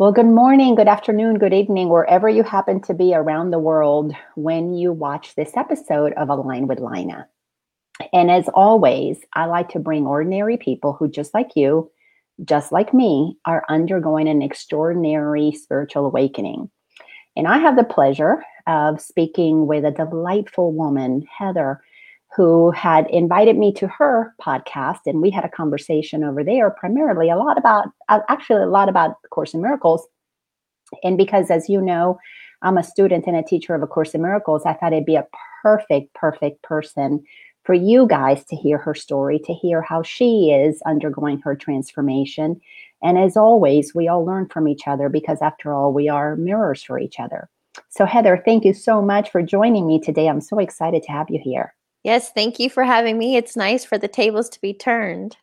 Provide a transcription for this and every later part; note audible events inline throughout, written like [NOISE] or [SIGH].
Well, good morning, good afternoon, good evening, wherever you happen to be around the world when you watch this episode of Align with Lina. And as always, I like to bring ordinary people who, just like you, just like me, are undergoing an extraordinary spiritual awakening. And I have the pleasure of speaking with a delightful woman, Heather, who had invited me to her podcast. And we had a conversation over there, primarily a lot about, actually, a lot about Course in Miracles. And because, as you know, I'm a student and a teacher of A Course in Miracles, I thought it'd be a perfect, perfect person for you guys to hear her story, to hear how she is undergoing her transformation. And as always, we all learn from each other because, after all, we are mirrors for each other. So, Heather, thank you so much for joining me today. I'm so excited to have you here. Yes, thank you for having me. It's nice for the tables to be turned.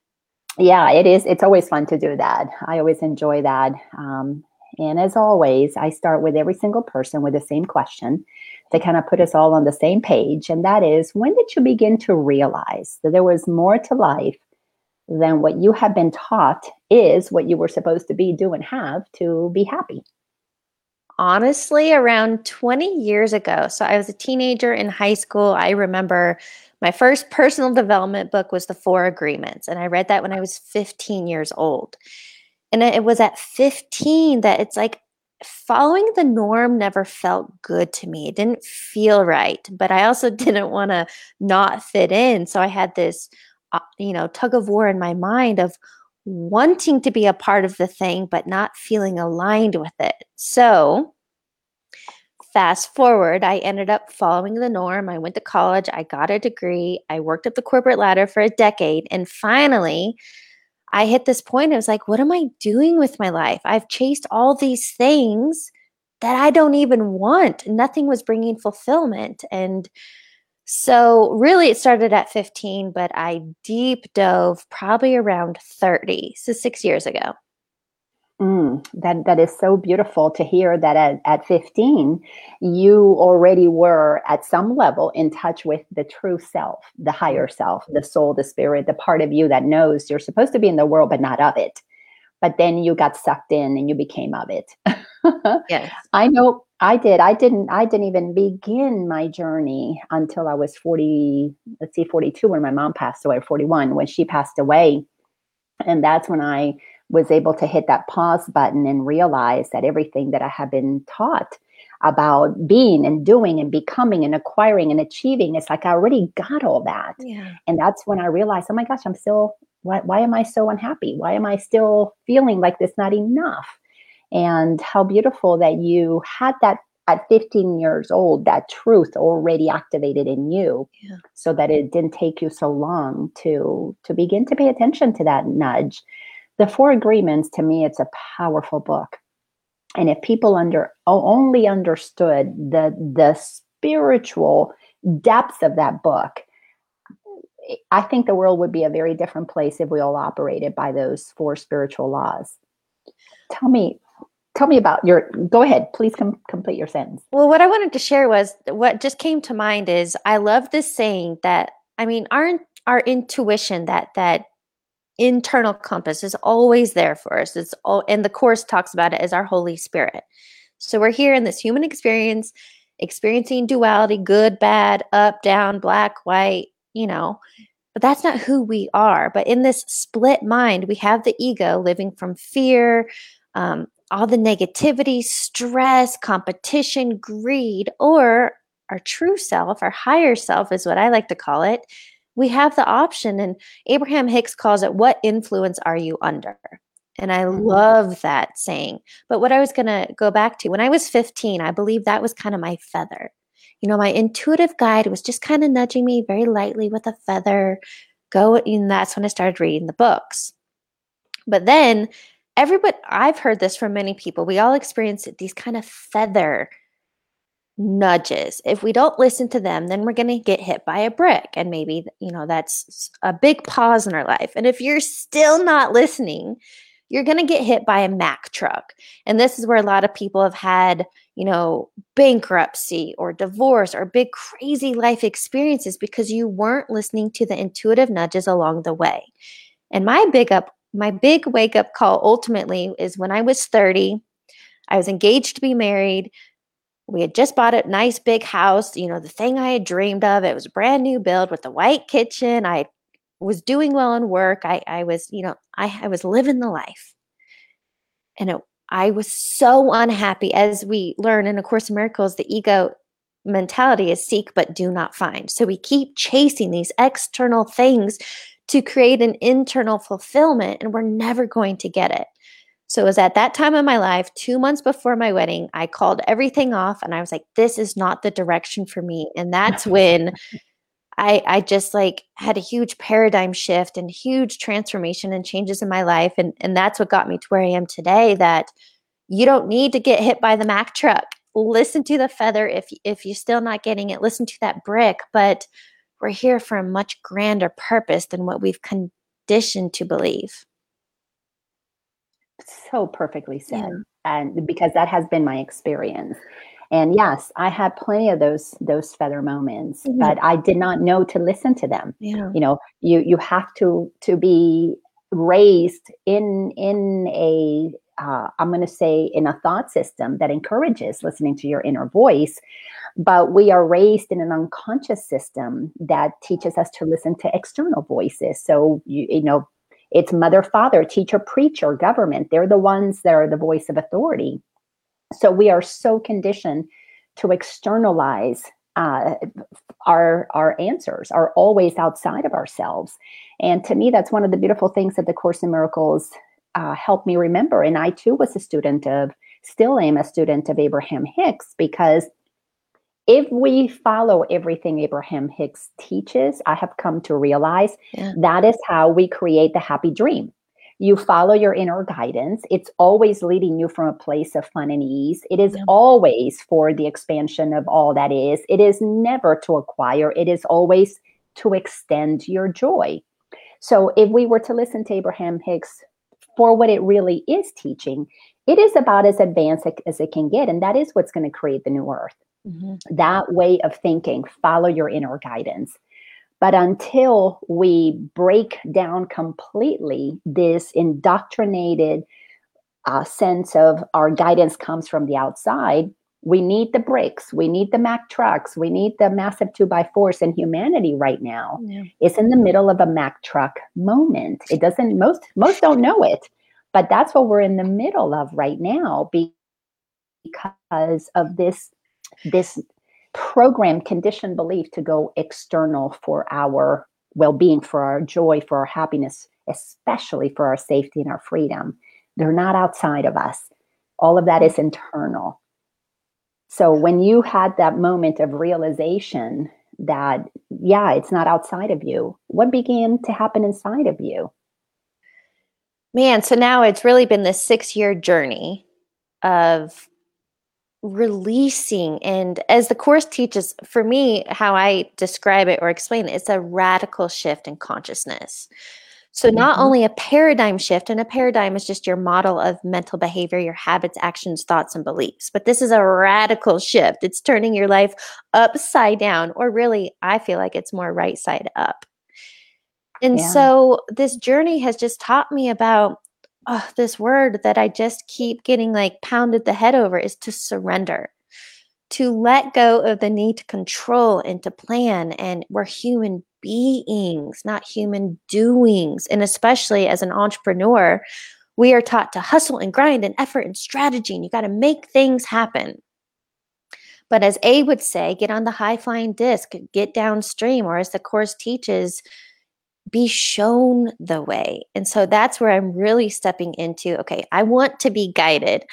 Yeah, it is. It's always fun to do that. I always enjoy that. Um, and as always, I start with every single person with the same question to kind of put us all on the same page. And that is when did you begin to realize that there was more to life than what you have been taught is what you were supposed to be, do, and have to be happy? Honestly around 20 years ago. So I was a teenager in high school. I remember my first personal development book was The Four Agreements, and I read that when I was 15 years old. And it was at 15 that it's like following the norm never felt good to me. It didn't feel right, but I also [LAUGHS] didn't want to not fit in. So I had this, uh, you know, tug of war in my mind of wanting to be a part of the thing, but not feeling aligned with it. So, fast forward, I ended up following the norm. I went to college, I got a degree, I worked up the corporate ladder for a decade, and finally, I hit this point. I was like, what am I doing with my life? I've chased all these things that I don't even want. Nothing was bringing fulfillment. And so, really, it started at 15, but I deep dove probably around 30. So, six years ago. Mm, that that is so beautiful to hear that at, at 15 you already were at some level in touch with the true self the higher self the soul the spirit the part of you that knows you're supposed to be in the world but not of it but then you got sucked in and you became of it yes [LAUGHS] i know I did. I didn't. I didn't even begin my journey until I was forty. Let's see, forty-two when my mom passed away. Forty-one when she passed away, and that's when I was able to hit that pause button and realize that everything that I had been taught about being and doing and becoming and acquiring and achieving, it's like I already got all that. Yeah. And that's when I realized, oh my gosh, I'm still. Why, why am I so unhappy? Why am I still feeling like this not enough? and how beautiful that you had that at 15 years old that truth already activated in you yeah. so that it didn't take you so long to to begin to pay attention to that nudge the four agreements to me it's a powerful book and if people under only understood the the spiritual depths of that book i think the world would be a very different place if we all operated by those four spiritual laws. Tell me tell me about your go ahead please com- complete your sentence. Well what i wanted to share was what just came to mind is i love this saying that i mean our our intuition that that internal compass is always there for us. It's all and the course talks about it as our holy spirit. So we're here in this human experience experiencing duality good bad up down black white you know but that's not who we are but in this split mind we have the ego living from fear um, all the negativity, stress, competition, greed, or our true self, our higher self is what I like to call it, we have the option. And Abraham Hicks calls it, What influence are you under? And I mm-hmm. love that saying. But what I was going to go back to, when I was 15, I believe that was kind of my feather. You know, my intuitive guide was just kind of nudging me very lightly with a feather. Go, and that's when I started reading the books. But then everybody I've heard this from many people. We all experience these kind of feather nudges. If we don't listen to them, then we're going to get hit by a brick and maybe, you know, that's a big pause in our life. And if you're still not listening, you're going to get hit by a Mack truck. And this is where a lot of people have had, you know, bankruptcy or divorce or big crazy life experiences because you weren't listening to the intuitive nudges along the way. And my big up my big wake up call ultimately is when I was 30. I was engaged to be married. We had just bought a nice big house, you know, the thing I had dreamed of. It was a brand new build with a white kitchen. I was doing well in work. I, I was, you know, I, I was living the life. And it, I was so unhappy. As we learn in A Course in Miracles, the ego mentality is seek but do not find. So we keep chasing these external things to create an internal fulfillment, and we're never going to get it. So it was at that time of my life, two months before my wedding, I called everything off and I was like, this is not the direction for me. And that's when [LAUGHS] I, I just like had a huge paradigm shift and huge transformation and changes in my life. And, and that's what got me to where I am today that you don't need to get hit by the Mack truck. Listen to the feather. If, if you're still not getting it, listen to that brick. But we're here for a much grander purpose than what we've conditioned to believe so perfectly said yeah. and because that has been my experience and yes i had plenty of those those feather moments mm-hmm. but i did not know to listen to them yeah. you know you you have to to be raised in in a uh, i'm going to say in a thought system that encourages listening to your inner voice but we are raised in an unconscious system that teaches us to listen to external voices so you, you know it's mother, father, teacher, preacher, government. They're the ones that are the voice of authority. So we are so conditioned to externalize uh, our our answers are always outside of ourselves. And to me, that's one of the beautiful things that the Course in Miracles uh, helped me remember. And I too was a student of, still am a student of Abraham Hicks because if we follow everything Abraham Hicks teaches, I have come to realize yeah. that is how we create the happy dream. You follow your inner guidance. It's always leading you from a place of fun and ease. It is yeah. always for the expansion of all that is. It is never to acquire, it is always to extend your joy. So if we were to listen to Abraham Hicks for what it really is teaching, it is about as advanced as it can get. And that is what's going to create the new earth. Mm-hmm. That way of thinking, follow your inner guidance. But until we break down completely this indoctrinated uh, sense of our guidance comes from the outside, we need the bricks, we need the Mack trucks, we need the massive two by fours, and humanity right now yeah. is in the middle of a Mack truck moment. It doesn't most most don't know it, but that's what we're in the middle of right now because of this this program conditioned belief to go external for our well-being for our joy for our happiness especially for our safety and our freedom. They're not outside of us. All of that is internal. So when you had that moment of realization that yeah it's not outside of you what began to happen inside of you? Man so now it's really been this six year journey of releasing and as the course teaches for me how i describe it or explain it it's a radical shift in consciousness so not mm-hmm. only a paradigm shift and a paradigm is just your model of mental behavior your habits actions thoughts and beliefs but this is a radical shift it's turning your life upside down or really i feel like it's more right side up and yeah. so this journey has just taught me about oh, this word that I just keep getting like pounded the head over is to surrender, to let go of the need to control and to plan. And we're human beings, not human doings. And especially as an entrepreneur, we are taught to hustle and grind and effort and strategy, and you got to make things happen. But as A would say, get on the high flying disc, get downstream, or as the course teaches, be shown the way. And so that's where I'm really stepping into okay, I want to be guided.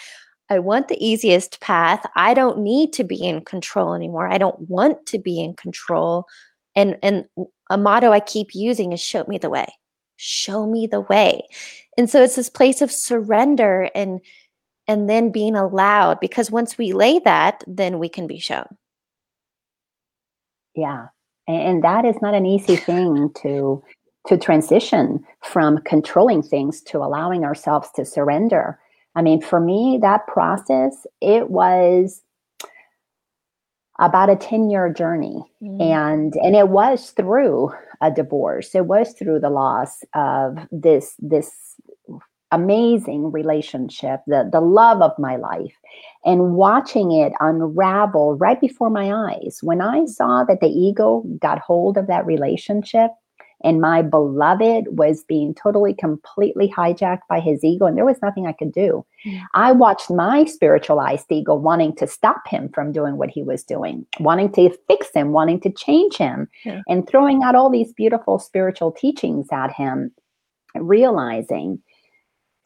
I want the easiest path. I don't need to be in control anymore. I don't want to be in control. And and a motto I keep using is show me the way. Show me the way. And so it's this place of surrender and and then being allowed because once we lay that, then we can be shown. Yeah. And that is not an easy thing to to transition from controlling things to allowing ourselves to surrender. I mean, for me, that process, it was about a 10 year journey mm. and and it was through a divorce it was through the loss of this this amazing relationship, the, the love of my life, and watching it unravel right before my eyes. When I saw that the ego got hold of that relationship, and my beloved was being totally completely hijacked by his ego and there was nothing i could do mm. i watched my spiritualized ego wanting to stop him from doing what he was doing wanting to fix him wanting to change him yeah. and throwing out all these beautiful spiritual teachings at him realizing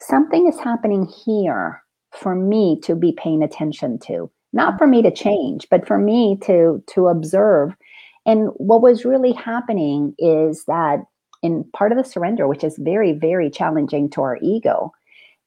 something is happening here for me to be paying attention to not for me to change but for me to to observe and what was really happening is that in part of the surrender, which is very, very challenging to our ego,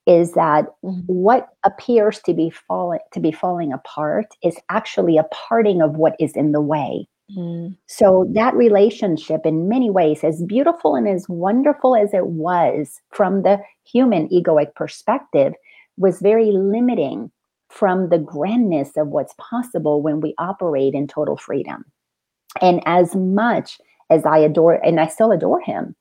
is that mm-hmm. what appears to be falling to be falling apart is actually a parting of what is in the way. Mm. So that relationship, in many ways, as beautiful and as wonderful as it was from the human egoic perspective, was very limiting from the grandness of what's possible when we operate in total freedom. And as much as I adore, and I still adore him,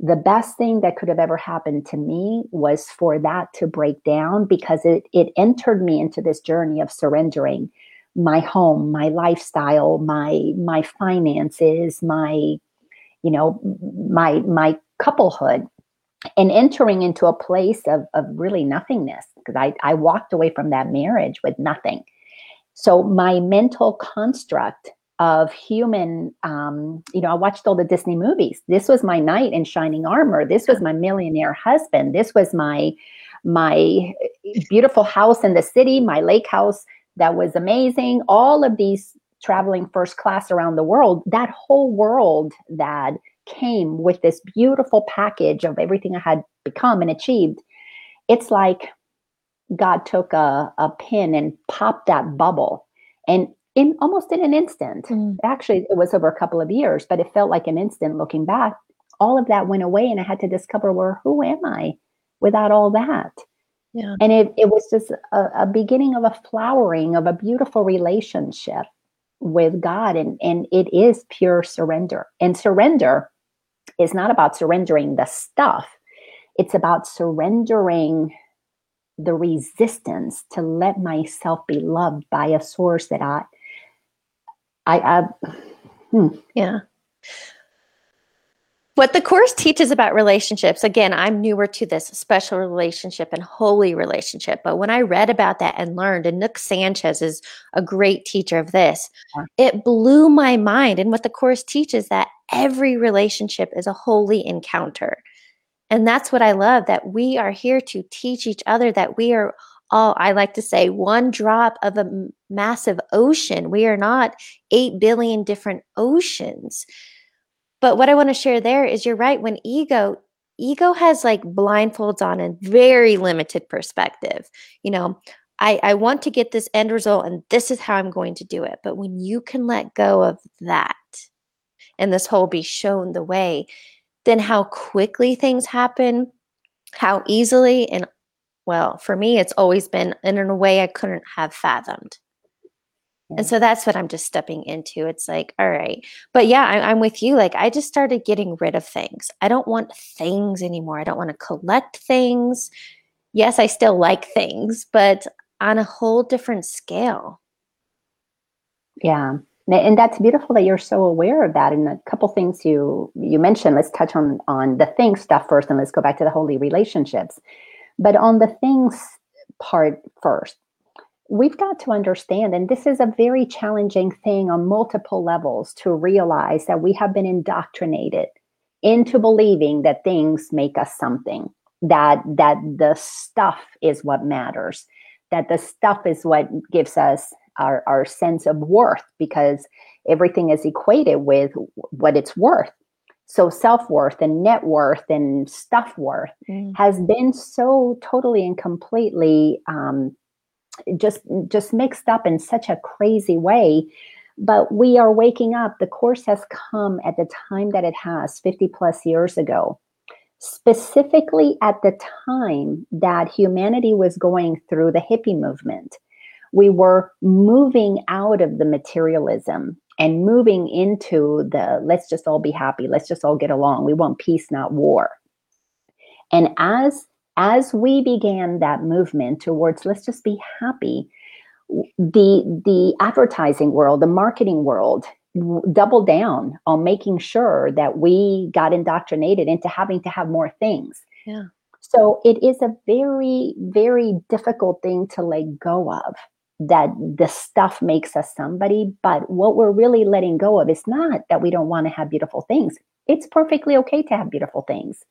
the best thing that could have ever happened to me was for that to break down because it, it entered me into this journey of surrendering my home, my lifestyle, my my finances, my you know my my couplehood and entering into a place of, of really nothingness because I, I walked away from that marriage with nothing. So my mental construct of human um, you know i watched all the disney movies. This was my knight in shining armor. This was my millionaire husband. This was my my [LAUGHS] beautiful house in the city my lake house that was amazing. All of these traveling first class around the world that whole world that came with this beautiful package of everything i had become and achieved it's like god took a, a pin and popped that bubble. And in almost in an instant. Mm. Actually, it was over a couple of years, but it felt like an instant looking back. All of that went away, and I had to discover where who am I without all that. Yeah. And it, it was just a, a beginning of a flowering of a beautiful relationship with God. And, and it is pure surrender. And surrender is not about surrendering the stuff, it's about surrendering the resistance to let myself be loved by a source that I I, I hmm. yeah. What the course teaches about relationships, again, I'm newer to this special relationship and holy relationship. But when I read about that and learned, and Nouk Sanchez is a great teacher of this, it blew my mind. And what the course teaches that every relationship is a holy encounter. And that's what I love that we are here to teach each other that we are all, I like to say, one drop of a massive ocean. We are not 8 billion different oceans. But what I want to share there is you're right. When ego, ego has like blindfolds on and very limited perspective. You know, I, I want to get this end result and this is how I'm going to do it. But when you can let go of that and this whole be shown the way, then how quickly things happen, how easily and well, for me, it's always been in a way I couldn't have fathomed. And mm. so that's what I'm just stepping into. It's like, all right. But yeah, I, I'm with you. Like, I just started getting rid of things. I don't want things anymore. I don't want to collect things. Yes, I still like things, but on a whole different scale. Yeah. And that's beautiful that you're so aware of that. And a couple things you you mentioned. Let's touch on on the thing stuff first, and let's go back to the holy relationships. But on the things part first, we've got to understand, and this is a very challenging thing on multiple levels to realize that we have been indoctrinated into believing that things make us something, that that the stuff is what matters, that the stuff is what gives us our, our sense of worth because everything is equated with what it's worth so self-worth and net worth and stuff worth mm. has been so totally and completely um, just just mixed up in such a crazy way. But we are waking up. The course has come at the time that it has 50 plus years ago. Specifically at the time that humanity was going through the hippie movement. We were moving out of the materialism and moving into the let's just all be happy, let's just all get along. We want peace, not war. And as as we began that movement towards let's just be happy, the the advertising world, the marketing world doubled down on making sure that we got indoctrinated into having to have more things. Yeah. So it is a very, very difficult thing to let go of that the stuff makes us somebody. But what we're really letting go of is not that we don't want to have beautiful things. It's perfectly okay to have beautiful things.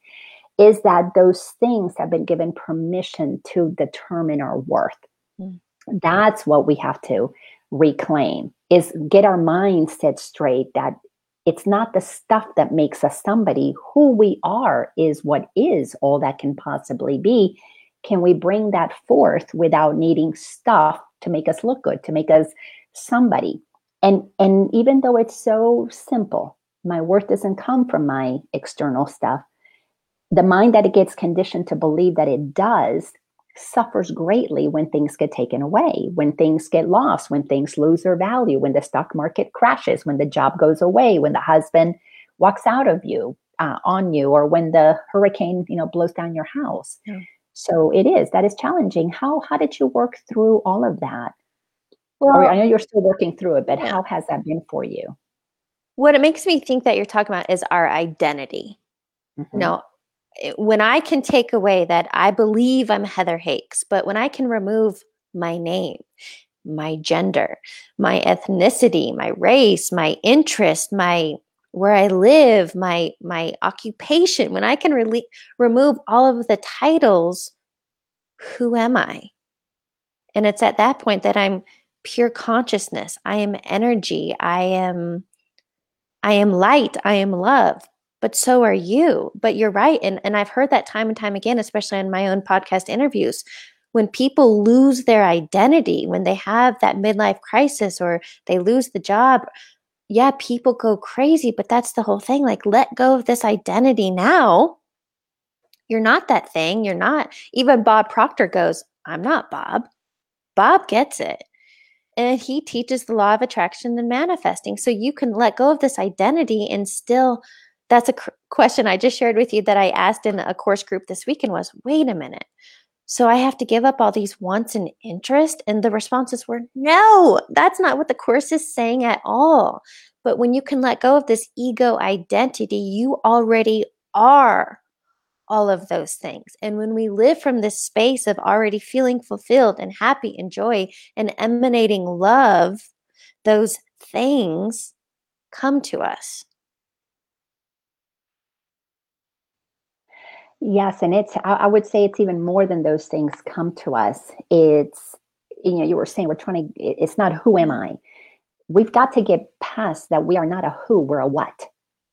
Is that those things have been given permission to determine our worth. Mm. That's what we have to reclaim is get our mind set straight that it's not the stuff that makes us somebody. Who we are is what is all that can possibly be. Can we bring that forth without needing stuff to make us look good, to make us somebody? And and even though it's so simple, my worth doesn't come from my external stuff. The mind that it gets conditioned to believe that it does suffers greatly when things get taken away, when things get lost, when things lose their value, when the stock market crashes, when the job goes away, when the husband walks out of you uh, on you, or when the hurricane you know blows down your house. Yeah. So it is that is challenging. How how did you work through all of that? Well, or I know you're still working through it, but yeah. how has that been for you? What it makes me think that you're talking about is our identity. Mm-hmm. No, when I can take away that I believe I'm Heather Hakes, but when I can remove my name, my gender, my ethnicity, my race, my interest, my where I live, my my occupation, when I can re- remove all of the titles, who am I? And it's at that point that I'm pure consciousness. I am energy. I am I am light. I am love but so are you. But you're right. And, and I've heard that time and time again, especially in my own podcast interviews. When people lose their identity, when they have that midlife crisis or they lose the job, yeah, people go crazy, but that's the whole thing. Like, let go of this identity now. You're not that thing. You're not. Even Bob Proctor goes, I'm not Bob. Bob gets it. And he teaches the law of attraction and manifesting. So you can let go of this identity and still that's a question I just shared with you that I asked in a course group this weekend was wait a minute. So I have to give up all these wants and interest? And the responses were no, that's not what the course is saying at all. But when you can let go of this ego identity, you already are all of those things. And when we live from this space of already feeling fulfilled and happy and joy and emanating love, those things come to us. Yes, and it's I, would say it's even more than those things come to us. It's you know, you were saying we're trying to it's not who am I? We've got to get past that we are not a who, we're a what.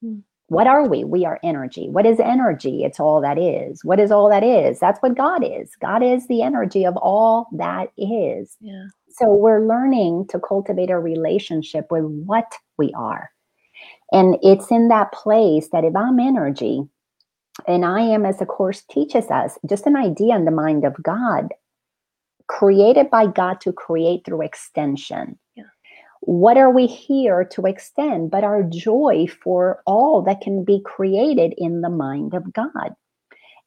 Mm. What are we? We are energy. What is energy? It's all that is. What is all that is? That's what God is. God is the energy of all that is. Yeah. So we're learning to cultivate a relationship with what we are. And it's in that place that if I'm energy, and I am, as the Course teaches us, just an idea in the mind of God, created by God to create through extension. Yeah. What are we here to extend but our joy for all that can be created in the mind of God?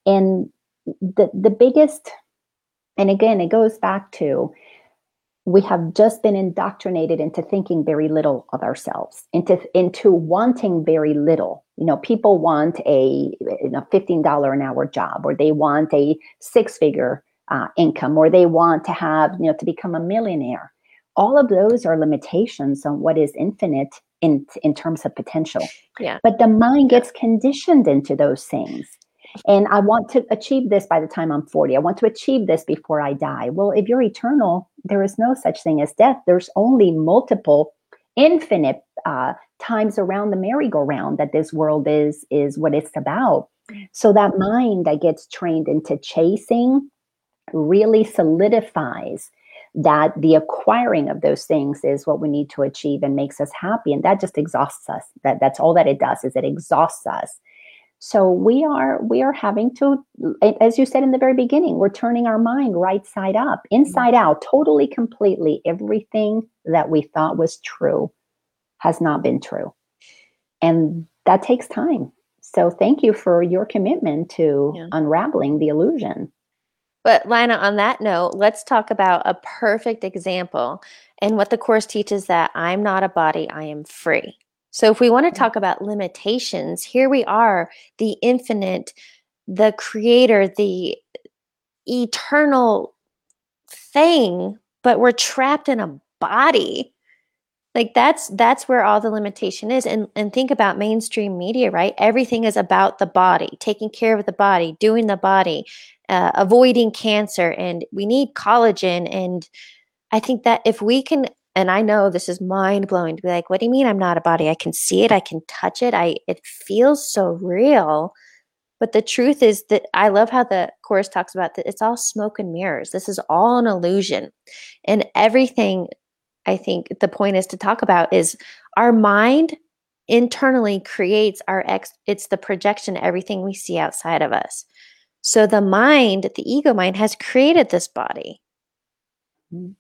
And the, the biggest, and again, it goes back to we have just been indoctrinated into thinking very little of ourselves, into into wanting very little. You know, people want a you know, fifteen dollar an hour job, or they want a six figure uh, income, or they want to have you know to become a millionaire. All of those are limitations on what is infinite in in terms of potential. Yeah. But the mind gets conditioned into those things. And I want to achieve this by the time I'm 40. I want to achieve this before I die. Well, if you're eternal, there is no such thing as death. There's only multiple, infinite uh, times around the merry-go-round that this world is is what it's about. So that mind that gets trained into chasing really solidifies that the acquiring of those things is what we need to achieve and makes us happy and that just exhausts us that that's all that it does is it exhausts us so we are we are having to, as you said in the very beginning, we're turning our mind right side up, inside out, totally, completely. Everything that we thought was true has not been true, and that takes time. So thank you for your commitment to yeah. unraveling the illusion. But Lina, on that note, let's talk about a perfect example and what the course teaches that I'm not a body, I am free. So if we want to Mm. talk about limitations, here we are, the infinite, the creator, the eternal thing, but we're trapped in a body. Like that's that's where all the limitation is. And and think about mainstream media, right? Everything is about the body, taking care of the body, doing the body, uh, avoiding cancer, and we need collagen. And I think that if we can, and I know this is mind blowing to be like, what do you mean I'm not a body? I can see it, I can touch it, I it feels so real. But the truth is that I love how the course talks about that it's all smoke and mirrors. This is all an illusion. And everything I think the point is to talk about is our mind internally creates our ex it's the projection everything we see outside of us. So the mind, the ego mind has created this body. Mm.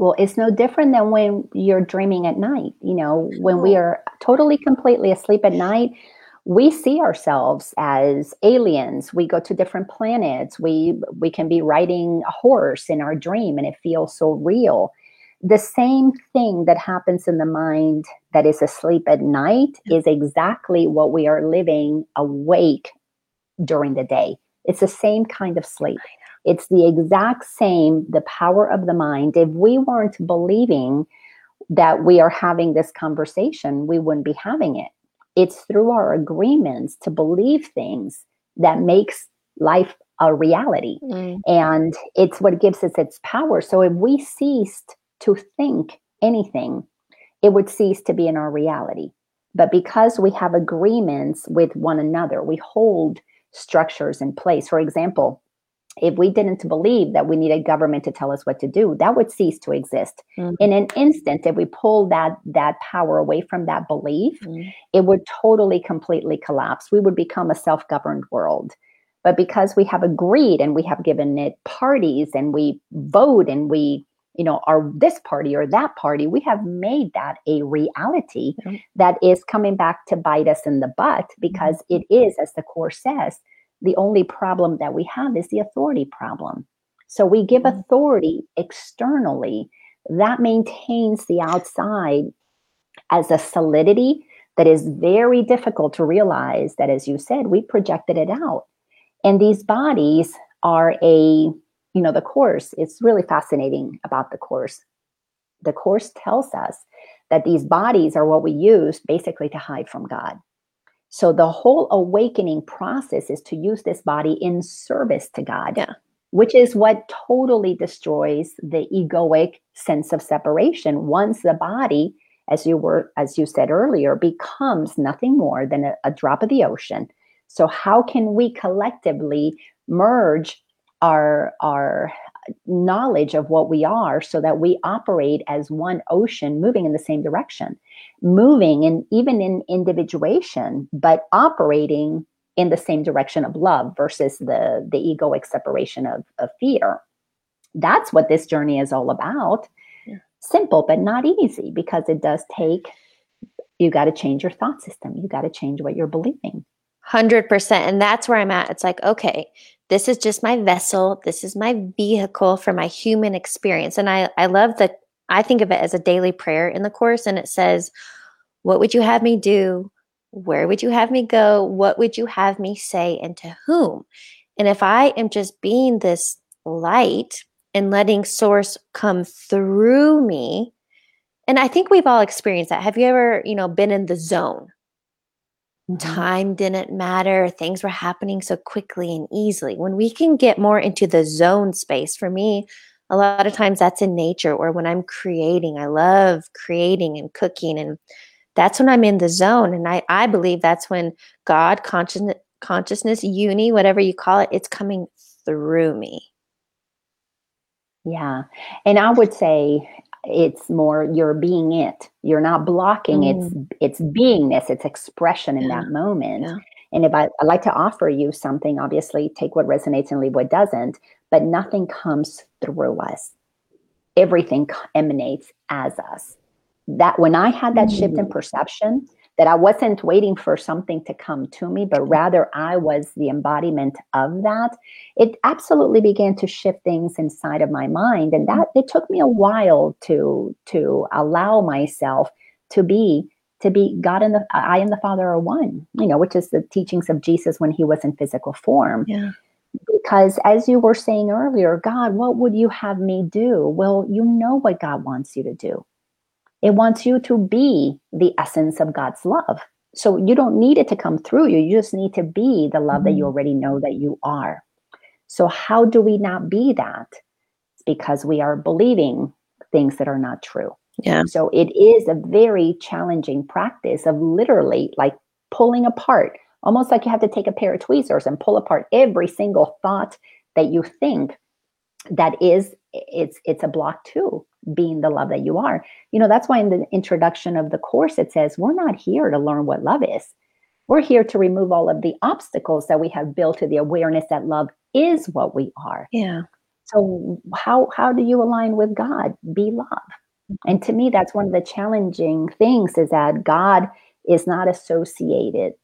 Well, it's no different than when you're dreaming at night. You know, when we are totally, completely asleep at night, we see ourselves as aliens. We go to different planets. We we can be riding a horse in our dream, and it feels so real. The same thing that happens in the mind that is asleep at night is exactly what we are living awake during the day. It's the same kind of sleep. It's the exact same, the power of the mind. If we weren't believing that we are having this conversation, we wouldn't be having it. It's through our agreements to believe things that makes life a reality. Mm. And it's what gives us its power. So if we ceased to think anything, it would cease to be in our reality. But because we have agreements with one another, we hold structures in place. For example, if we didn't believe that we needed government to tell us what to do, that would cease to exist. Mhm. In an instant, if we pull that that power away from that belief, Mm. it would totally, completely collapse. We would become a self-governed world. But because we have agreed and we have given it parties and we vote and we, you know, are this party or that party, we have made that a reality Yeah. that is coming back to bite us in the butt because it is, as the core says, the only problem that we have is the authority problem. So we give Mhm. authority externally that maintains the outside as a solidity that is very difficult to realize that as you said we projected it out and these bodies are a you know the course it's really fascinating about the course the course tells us that these bodies are what we use basically to hide from god so the whole awakening process is to use this body in service to god Yeah. which is what totally destroys the egoic sense of separation once the body as you were as you said earlier becomes nothing more than a, a drop of the ocean so how can we collectively merge our our knowledge of what we are so that we operate as one ocean moving in the same direction moving and even in individuation but operating in the same direction of love versus the the egoic separation of, of fear. That's what this journey is all about. Yeah. simple but not easy because it does take you got to change your thought system. You got to change what you're believing 100% and that's where i'm at. It's like okay this is just my vessel this is my vehicle for my human experience and i i love that i think of it as a daily prayer in the course and it says what would you have me do? Where would you have me go? What would you have me say and to whom? And if i am just being this light and letting source come through me and i think we've all experienced that. Have you ever you know been in the zone Mm-hmm. time didn't matter. Things were happening so quickly and easily. When we can get more into the zone space, for me, a lot of times that's in nature or when I'm creating. I love creating and cooking. And that's when I'm in the zone. And I, I believe that's when God, consciousness, consciousness, uni, whatever you call it, it's coming through me. Yeah. And I would say it's more you're being it. You're not blocking its mm. its beingness, its expression in Yeah. that moment. Yeah. And if I, I like to offer you something, obviously take what resonates and leave what doesn't, but nothing comes through us. Everything emanates as us. That when I had that shift in mm. perception, that I wasn't waiting for something to come to me, but rather I was the embodiment of that, it absolutely began to shift things inside of my mind. And that it took me a while to to allow myself to be to be God and the I and the Father are one, you know, which is the teachings of Jesus when he was in physical form. Yeah. Because as you were saying earlier, God, what would you have me do? Well, you know what God wants you to do. It wants you to be the essence of God's love. So you don't need it to come through you. You just need to be the love that you mm-hmm. already know that you are. So, how do we not be that? It's because we are believing things that are not true. Yeah. So, it is a very challenging practice of literally like pulling apart, almost like you have to take a pair of tweezers and pull apart every single thought that you think that is it's it's a block too being the love that you are. You know, that's why in the introduction of the course it says, we're not here to learn what love is. We're here to remove all of the obstacles that we have built to the awareness that love is what we are. Yeah. So how how do you align with God? Be love. And to me that's one of the challenging things is that God is not associated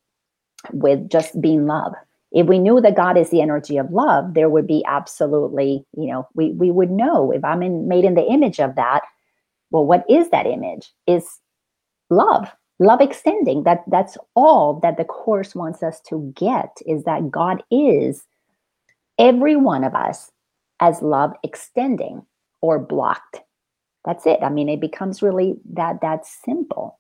with just being love if we knew that God is the energy of love, there would be absolutely, you know, we we would know if I'm in, made in the image of that. Well, what is that image? Is love, love extending. That that's all that the course wants us to get is that God is every one of us as love extending or blocked. That's it. I mean, it becomes really that that simple.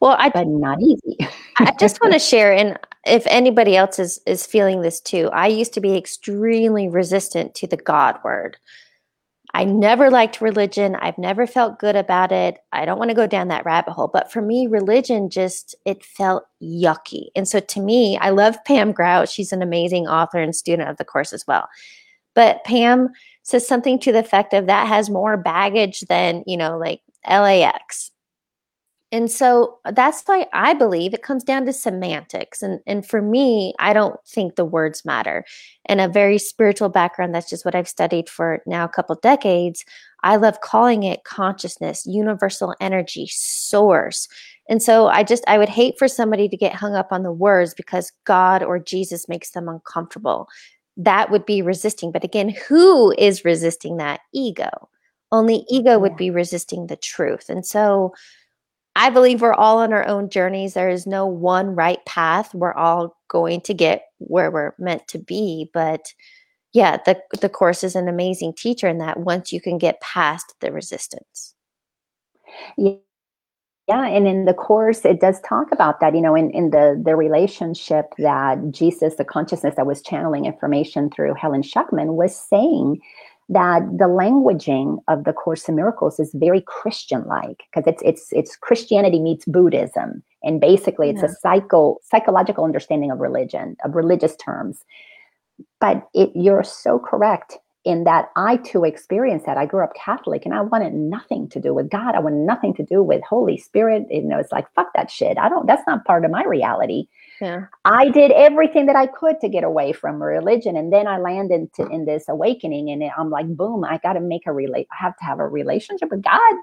Well, I but not easy. I [LAUGHS] just want to share, and if anybody else is is feeling this too, I used to be extremely resistant to the God word. I never liked religion. I've never felt good about it. I don't want to go down that rabbit hole. But for me, religion just it felt yucky. And so to me, I love Pam Grout. She's an amazing author and student of the course as well. But Pam says something to the effect of that has more baggage than, you know, like LAX and so uh, that's why I believe it comes down to semantics. And, and for me, I don't think the words matter. In a very spiritual background, that's just what I've studied for now a couple decades. I love calling it consciousness, universal energy, source. And so I just, I would hate for somebody to get hung up on the words because God or Jesus makes them uncomfortable. That would be resisting. But again, who is resisting that? Ego. Only ego would be resisting the truth. And so, I believe we're all on our own journeys. There is no one right path. We're all going to get where we're meant to be. But yeah, the the course is an amazing teacher in that once you can get past the resistance. Yeah. Yeah, and in the course, it does talk about that. You know, in, in the the relationship that Jesus, the consciousness that was channeling information through Helen Schucman, was saying that the languaging of the course in miracles is very christian like because it's it's it's christianity meets buddhism and basically it's yeah. a psycho psychological understanding of religion of religious terms but it, you're so correct in that I too experienced that. I grew up Catholic and I wanted nothing to do with God. I wanted nothing to do with Holy Spirit. You know, it's like, fuck that shit. I don't, that's not part of my reality. Yeah. I did everything that I could to get away from religion. And then I landed to, in this awakening and I'm like, boom, I got to make a relate. I have to have a relationship with God.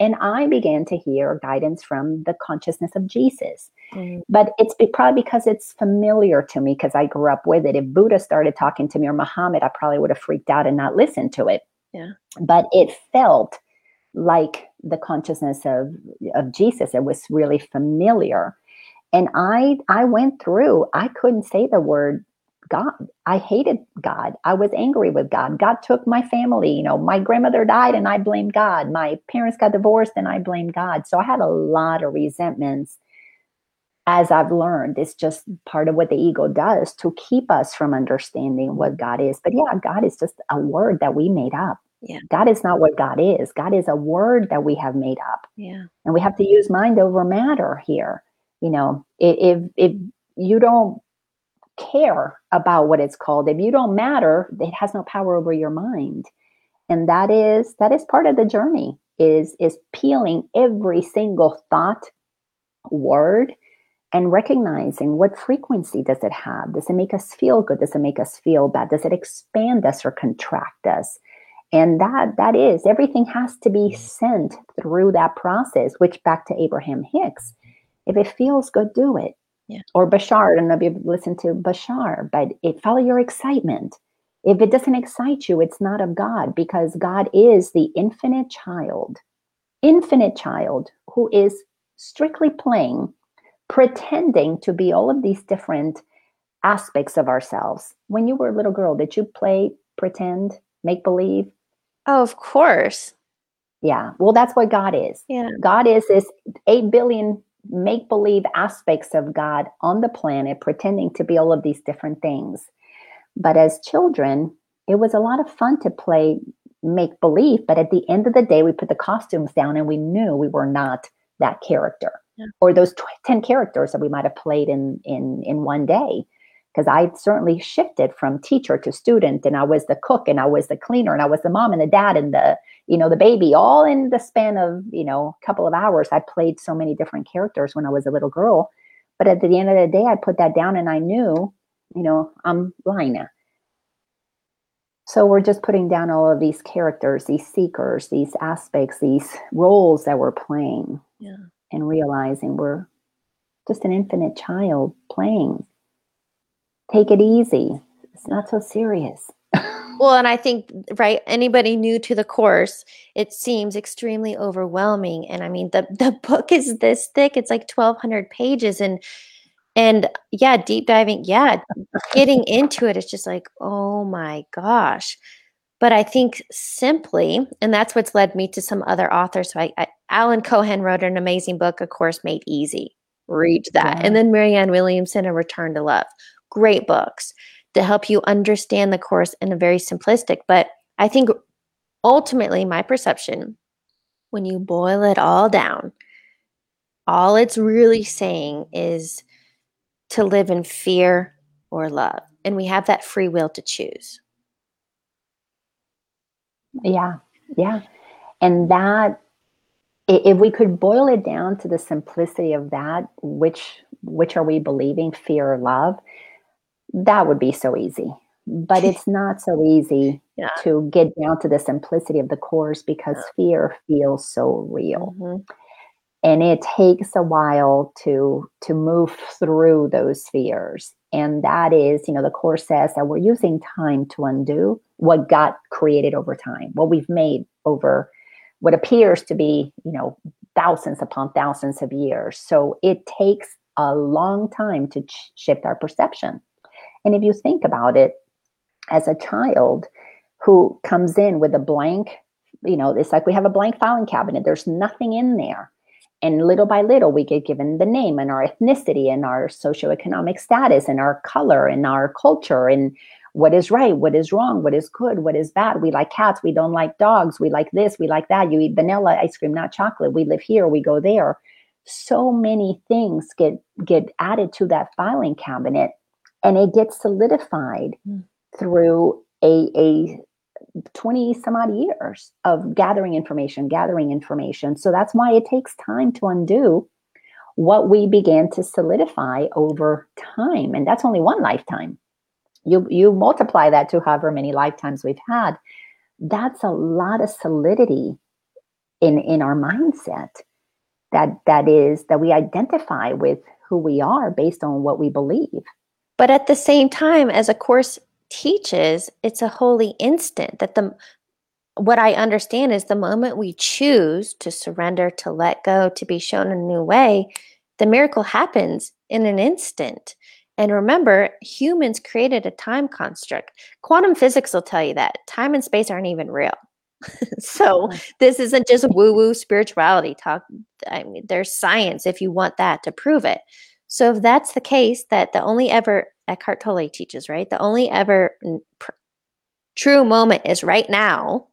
And I began to hear guidance from the consciousness of Jesus. Mm. But it's probably because it's familiar to me because I grew up with it. If Buddha started talking to me or Muhammad, I probably would have freaked out and not listened to it. Yeah. But it felt like the consciousness of, of Jesus. It was really familiar and i i went through i couldn't say the word god. I hated god. I was angry with god. God took my family you know my grandmother died and i blamed god. My parents got divorced and i blamed god. So i had a lot of resentments as i've learned. It's just part of what the ego does to keep us from understanding what god is. But yeah god is just a word that we made up. Yeah. God is not what God is. God is a word that we have made up. Yeah. And we have to use mind over matter here you know if if you don't care about what it's called if you don't matter it has no power over your mind. And that is that is part of the journey is is peeling every single thought word and recognizing what frequency does it have? Does it make us feel good? Does it make us feel bad? Does it expand us or contract us? And that that is everything has to be mm-hmm. sent through that process which back to abraham hicks If it feels good, do it. Yeah. Or Bashar, I don't know if you've listened to Bashar, but it follow your excitement. If it doesn't excite you, it's not of God because God is the infinite child, infinite child who is strictly playing, pretending to be all of these different aspects of ourselves. When you were a little girl, did you play pretend, make believe? Oh, of course. Yeah. Well, that's what God is. Yeah. God is this 8 billion make believe aspects of God on the planet, pretending to be all of these different things. But as children, it was a lot of fun to play make believe. But at the end of the day, we put the costumes down and we knew we were not that character Yeah. or those tw- 10 characters that we might have played in, in, in one day. Because I certainly shifted from teacher to student, and I was the cook, and I was the cleaner, and I was the mom and the dad, and the you know the baby, all in the span of you know a couple of hours. I played so many different characters when I was a little girl, but at the end of the day, I put that down, and I knew, you know, I'm Lina. So we're just putting down all of these characters, these seekers, these aspects, these roles that we're playing, Yeah. and realizing we're just an infinite child playing. Take it easy. It's not so serious. [LAUGHS] Well, and I think, right, anybody new to the course, it seems extremely overwhelming. And I mean, the, the book is this thick, it's like 1200 pages. And, and yeah, deep diving, yeah, getting into it, it's just like, oh my gosh. But I think simply, and that's what's led me to some other authors. So I, I Alan Cohen wrote an amazing book, A Course Made Easy. Read that. Yeah. And then Marianne Williamson, A Return to Love. Great books to help you understand the course in a very simplistic. But I think ultimately, my perception, when you boil it all down, all it's really saying is to live in fear or love. And we have that free will to choose. Yeah, yeah. And that, if we could boil it down to the simplicity of that, which which are we believing, fear or love, that would be so easy. But [LAUGHS] it's not so easy Yeah. to get down to the simplicity of the course because fear feels so real. Mhm. and it takes a while to to move through those fears and that is you know the course says that we're using time to undo what got created over time what we've made over what appears to be you know thousands upon thousands of years so it takes a long time to ch- shift our perception and if you think about it as a child who comes in with a blank you know it's like we have a blank filing cabinet. There's nothing in there. And little by little we get given the name and our ethnicity and our socioeconomic status and our color and our culture and what is right what is wrong what is good what is bad. We like cats. We don't like dogs. We like this. We like that. You eat vanilla ice cream not chocolate. We live here. We go there. So many things get get added to that filing cabinet and it gets solidified Mm. through a a 20 some odd years of gathering information, gathering information. So that's why it takes time to undo what we began to solidify over time. And that's only one lifetime. You you multiply that to however many lifetimes we've had. That's a lot of solidity in in our mindset that that is that we identify with who we are based on what we believe. But at the same time, as a course teaches, it's a holy instant that the what I understand is the moment we choose to surrender, to let go, to be shown a new way, the miracle happens in an instant. And remember, humans created a time construct. Quantum physics will tell you that time and space aren't even real. [LAUGHS] so mm-hmm. this isn't just woo woo spirituality talk. I mean, there's science if you want that to prove it. So if that's the case, that the only ever Eckhart Tolle teaches, right? The only ever pr- true moment is right now.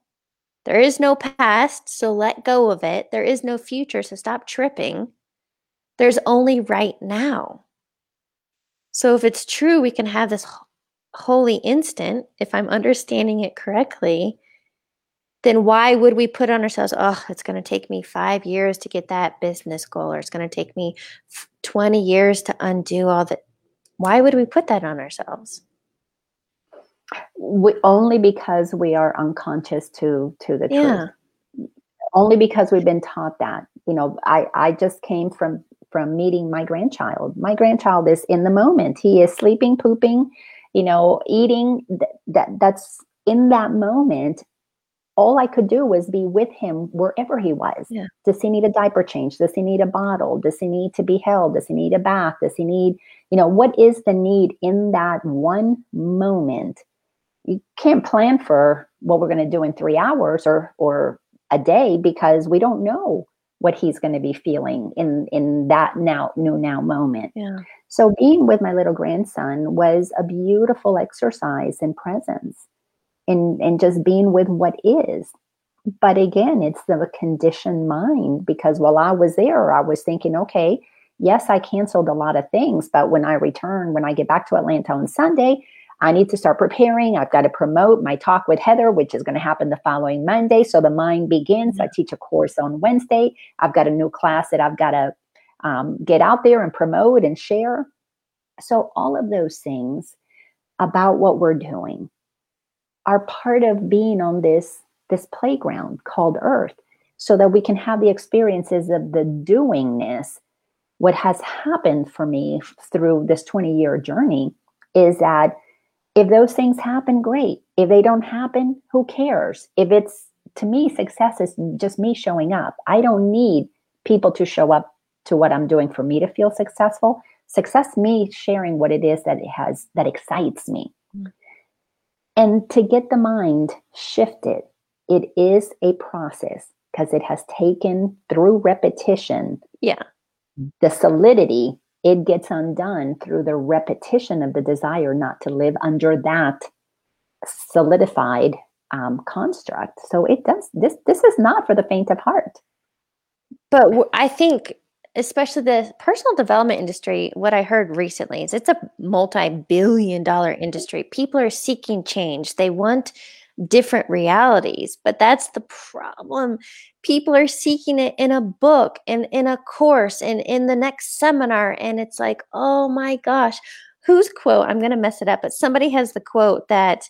There is no past, so let go of it. There is no future, so stop tripping. There's only right now. So if it's true, we can have this holy instant, if I'm understanding it correctly, then why would we put on ourselves, oh, it's going to take me five years to get that business goal, or it's going to take me 20 years to undo all that? Why would we put that on ourselves? we, only because we are unconscious to to the Yeah. truth only because we've been taught that you know i i just came from from meeting my grandchild. My grandchild is in the moment. He is sleeping, pooping, you know, eating. That that's in that moment. All I could do was be with him wherever he was. Yeah. Does he need a diaper change? Does he need a bottle? Does he need to be held? Does he need a bath? Does he need, you know, what is the need in that one moment? You can't plan for what we're going to do in three hours or or a day because we don't know what he's going to be feeling in in that now new now moment. Yeah. So being with my little grandson was a beautiful exercise in presence and and just being with what is. But again, it's the conditioned mind because while I was there, I was thinking, okay, yes, I canceled a lot of things, but when I return, when I get back to Atlanta on Sunday, I need to start preparing. I've got to promote my talk with Heather, which is going to happen the following Monday. So the mind begins. I teach a course on Wednesday. I've got a new class that I've got to um, get out there and promote and share. So all of those things about what we're doing are part of being on this this playground called Earth, so that we can have the experiences of the doingness. What has happened for me through this 20 year journey is that if those things happen, great. If they don't happen, who cares? If it's to me, success is just me showing up. I don't need people to show up to what I'm doing for me to feel successful. Success me sharing what it is that it has that excites me. And to get the mind shifted, it is a process because it has taken through repetition. Yeah. The solidity it gets undone through the repetition of the desire not to live under that solidified um, construct. So it does this. This is not for the faint of heart. But I think, especially the personal development industry, what I heard recently is it's a multi-billion-dollar mm-hmm. industry. People are seeking change. They want different realities. But that's the problem. People are seeking it in a book and in a course and in the next seminar. And it's like, oh my gosh, whose quote? I'm going to mess it up, but somebody has the quote that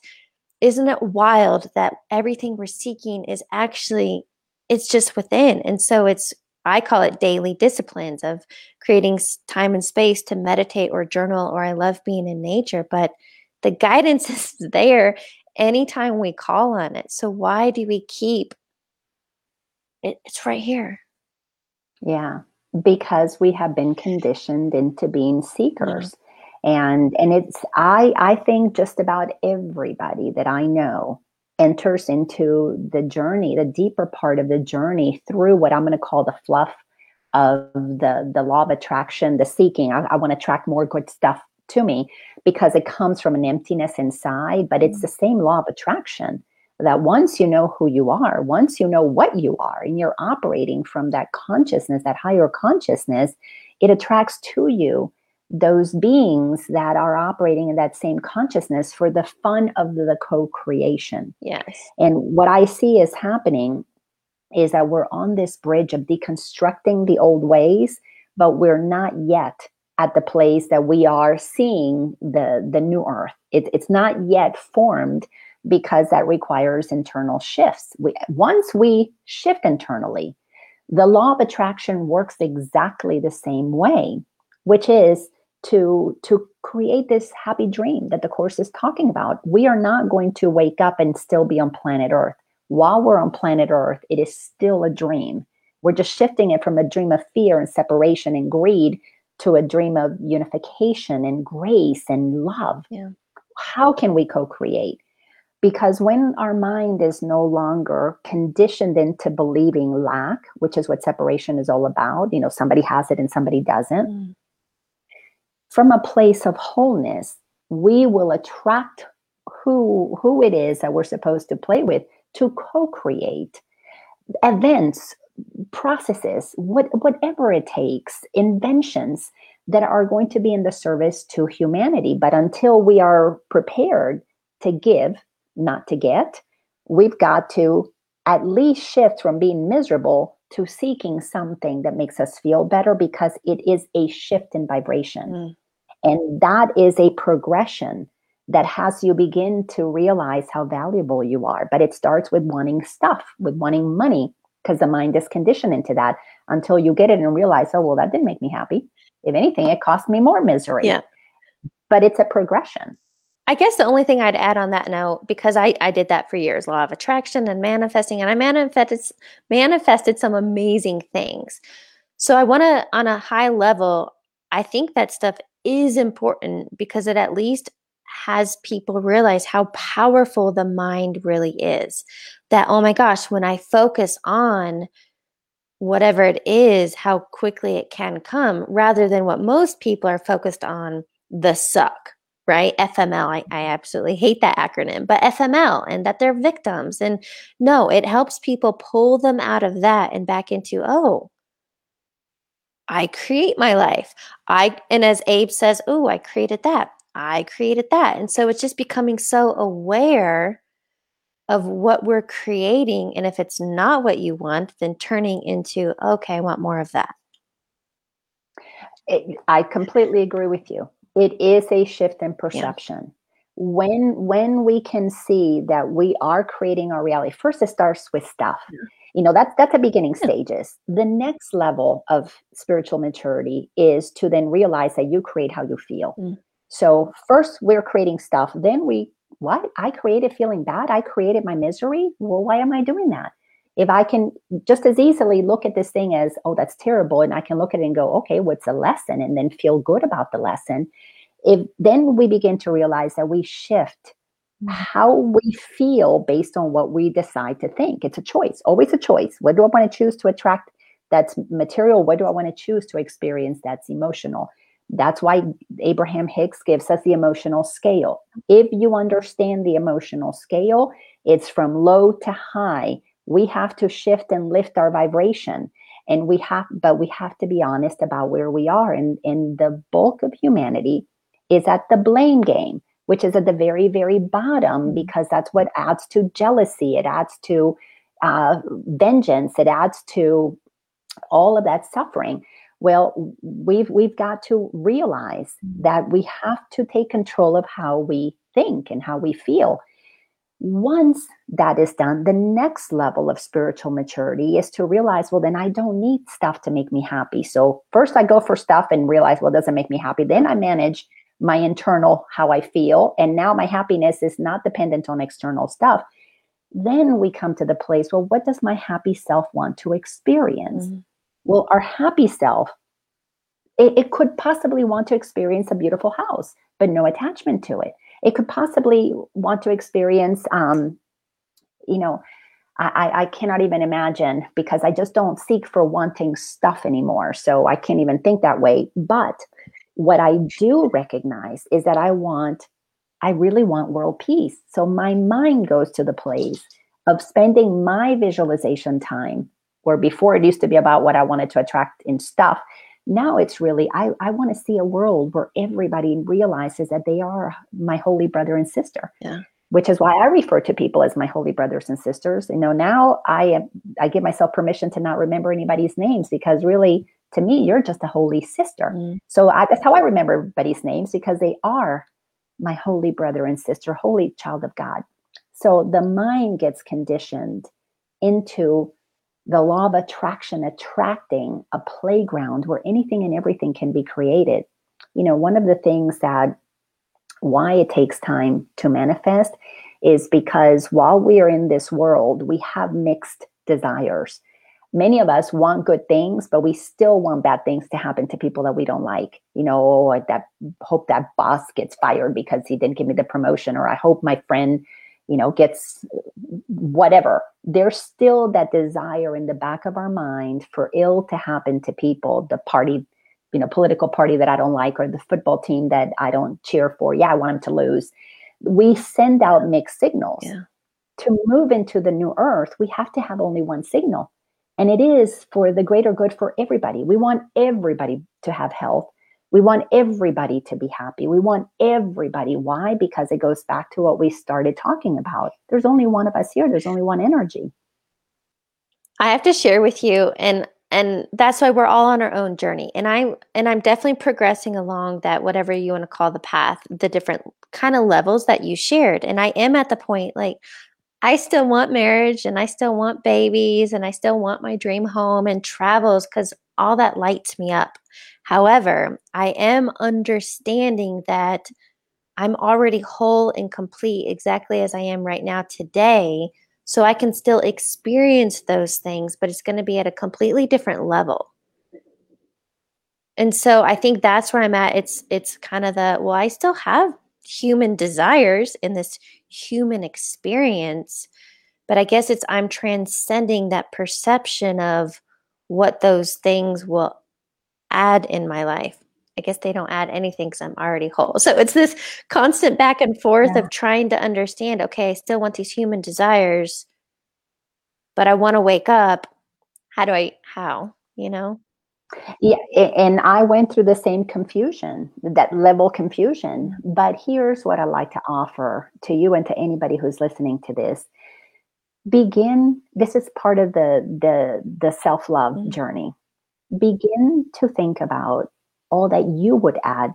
isn't it wild that everything we're seeking is actually it's just within and so it's i call it daily disciplines of creating time and space to meditate or journal or i love being in nature but the guidance [LAUGHS] is there anytime we call on it. So why do we keep it? It's right here. Yeah, because we have been conditioned into being mm-hmm. seekers. Yeah. And and it's I I think just about everybody that I know enters into the journey, the deeper part of the journey through what I'm going to call the fluff of the the law of attraction, the seeking. I, I want to attract more good stuff to me because it comes from an emptiness inside, but it's mm. the same law of attraction that once you know who you are, once you know what you are, and you're operating from that consciousness, that higher consciousness, it attracts to you those beings that are operating in that same consciousness for the fun of the co-creation. Yes. And what I see is happening is that we're on this bridge of deconstructing the old ways, but we're not yet at the place that we are seeing the the new earth it, it's not yet formed because that requires internal shifts we, once we shift internally the law of attraction works exactly the same way which is to to create this happy dream that the course is talking about we are not going to wake up and still be on planet earth while we're on planet earth it is still a dream we're just shifting it from a dream of fear and separation and greed to a dream of unification and grace and love. Yeah. How can we co create? Because when our mind is no longer conditioned into believing lack, which is what separation is all about, you know, somebody has it and somebody doesn't, mm. From a place of wholeness, we will attract who who it is that we're supposed to play with to co-create events processes, what, whatever it takes, inventions that are going to be in the service to humanity. But until we are prepared to give, not to get, we've got to at least shift from being miserable to seeking something that makes us feel better because it is a shift in vibration. Mm. And that is a progression that has you begin to realize how valuable you are. But it starts with wanting stuff, with wanting money, because the mind is conditioned into that until you get it and realize, oh, well, that didn't make me happy. If anything, it cost me more misery. Yeah. But it's a progression. I guess the only thing I'd add on that note, because I, I did that for years, law of attraction and manifesting, and I manifested manifested some amazing things. So I want to, on a high level, I think that stuff is important because it at least has people realize how powerful the mind really is. That, oh my gosh, when I focus on whatever it is, how quickly it can come, rather than what most people are focused on the suck, right? FML. I, I mm-hmm. absolutely hate that acronym, but FML and that they're victims. And no, it helps people pull them out of that and back into, oh, I create my life. I and as Abe says, oh, I created that. I created that. And so it's just becoming so aware of what we're creating. And if it's not what you want, then turning into, okay, I want more of that. It, I completely agree with you. It is a shift in perception. Yeah. When when we can see that we are creating our reality, first it starts with stuff. Yeah. You know, that's that's the beginning stages. The next level of spiritual maturity is to then realize that you create how you feel. Mm. So first we're creating stuff, then we what? I created feeling bad. I created my misery. Well, why am I doing that? If I can just as easily look at this thing as, oh, that's terrible, and I can look at it and go, okay, what's the lesson? And then feel good about the lesson. If then we begin to realize that we shift Mm-hmm. how we feel based on what we decide to think. It's a choice, always a choice. What do I want to choose to attract that's material? What do I want to choose to experience that's emotional? That's why Abraham Hicks gives us the emotional scale. If you understand the emotional scale, it's from low to high. We have to shift and lift our vibration. And we have, but we have to be honest about where we are. And, and the bulk of humanity is at the blame game, which is at the very, very bottom, because that's what adds to jealousy. It adds to uh, vengeance. It adds to all of that suffering. Well, we've we've got to realize mm-hmm. that we have to take control of how we think and how we feel. Once that is done, the next level of spiritual maturity is to realize, well, then I don't need stuff to make me happy. So first I go for stuff and realize, well, it doesn't make me happy. Then I manage my internal how I feel. And now my happiness is not dependent on external stuff. Then we come to the place, well, what does my happy self want to experience? Mm-hmm. Well, our happy self, it, it could possibly want to experience a beautiful house, but no attachment to it. It could possibly want to experience, um, you know, I, I cannot even imagine because I just don't seek for wanting stuff anymore. So I can't even think that way. But what I do recognize is that I want, I really want world peace. So my mind goes to the place of spending my visualization time where before it used to be about what I wanted to attract in stuff. Now it's really, I, I want to see a world where everybody realizes that they are my holy brother and sister. Yeah. Which is why I refer to people as my holy brothers and sisters. You know, now I am, I give myself permission to not remember anybody's names because really, to me, you're just a holy sister. Mm. So I, that's how I remember everybody's names because they are my holy brother and sister, holy child of God. So the mind gets conditioned into the law of attraction attracting a playground where anything and everything can be created. You know, one of the things that why it takes time to manifest is because while we are in this world, we have mixed desires. Many of us want good things, but we still want bad things to happen to people that we don't like. You know, oh, that hope that boss gets fired because he didn't give me the promotion, or I hope my friend you know gets whatever. There's still that desire in the back of our mind for ill to happen to people the party you know political party that i don't like or the football team that i don't cheer for. Yeah i want them to lose. We send out mixed signals. Yeah. to move into the new earth we have to have only one signal and it is for the greater good for everybody we want everybody to have health we want everybody to be happy. We want everybody. Why? Because it goes back to what we started talking about. There's only one of us here, there's only one energy. I have to share with you and and that's why we're all on our own journey. And I and I'm definitely progressing along that whatever you want to call the path, the different kind of levels that you shared. And I am at the point like I still want marriage and I still want babies and I still want my dream home and travels because all that lights me up. However, I am understanding that I'm already whole and complete exactly as I am right now today. So I can still experience those things, but it's going to be at a completely different level. And so I think that's where I'm at. It's it's kind of the well, I still have human desires in this human experience, but I guess it's I'm transcending that perception of what those things will add in my life. I guess they don't add anything because I'm already whole. [LAUGHS] So it's this constant back and forth yeah. of trying to understand okay, I still want these human desires, but I want to wake up. How do I, how, you know? Yeah, and I went through the same confusion, that level confusion. But here's what I like to offer to you and to anybody who's listening to this. Begin, this is part of the the the self-love mm-hmm. journey. Begin to think about all that you would add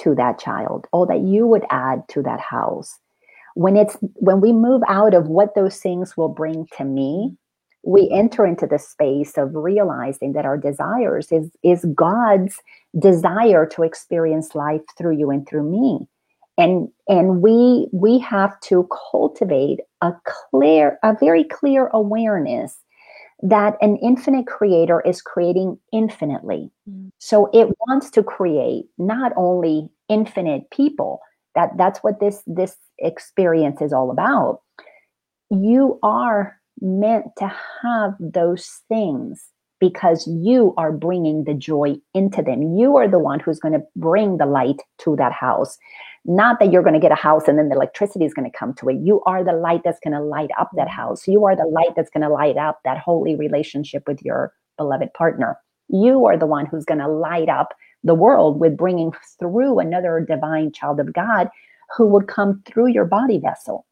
to that child, all that you would add to that house. When it's when we move out of what those things will bring to me, we enter into the space of realizing that our desires is is God's desire to experience life through you and through me. And and we we have to cultivate a clear a very clear awareness that an infinite creator is creating infinitely. Mm. So it wants to create not only infinite people, that that's what this this experience is all about. You are meant to have those things because you are bringing the joy into them. You are the one who's going to bring the light to that house. Not that you're going to get a house and then the electricity is going to come to it. You are the light that's going to light up that house. You are the light that's going to light up that holy relationship with your beloved partner. You are the one who's going to light up the world with bringing through another divine child of God who would come through your body vessel.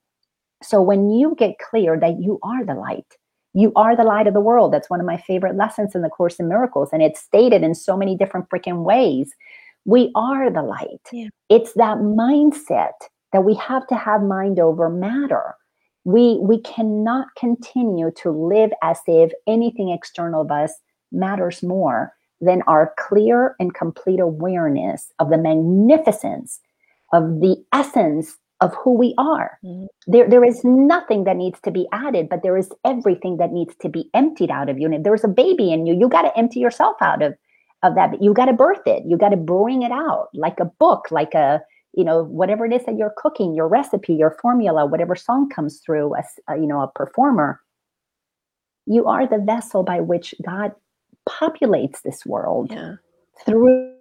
So when you get clear that you are the light, you are the light of the world. That's one of my favorite lessons in the Course in Miracles. And it's stated in so many different freaking ways. We are the light. Yeah. It's that mindset that we have to have mind over matter. We we cannot continue to live as if anything external of us matters more than our clear and complete awareness of the magnificence of the essence of who we are. Mm-hmm. There, there is nothing that needs to be added, but there is everything that needs to be emptied out of you. And if there's a baby in you, you got to empty yourself out of, of that. You got to birth it. You got to bring it out like a book, like a, you know, whatever it is that you're cooking, your recipe, your formula, whatever song comes through as, a, you know, a performer. You are the vessel by which God populates this world yeah. through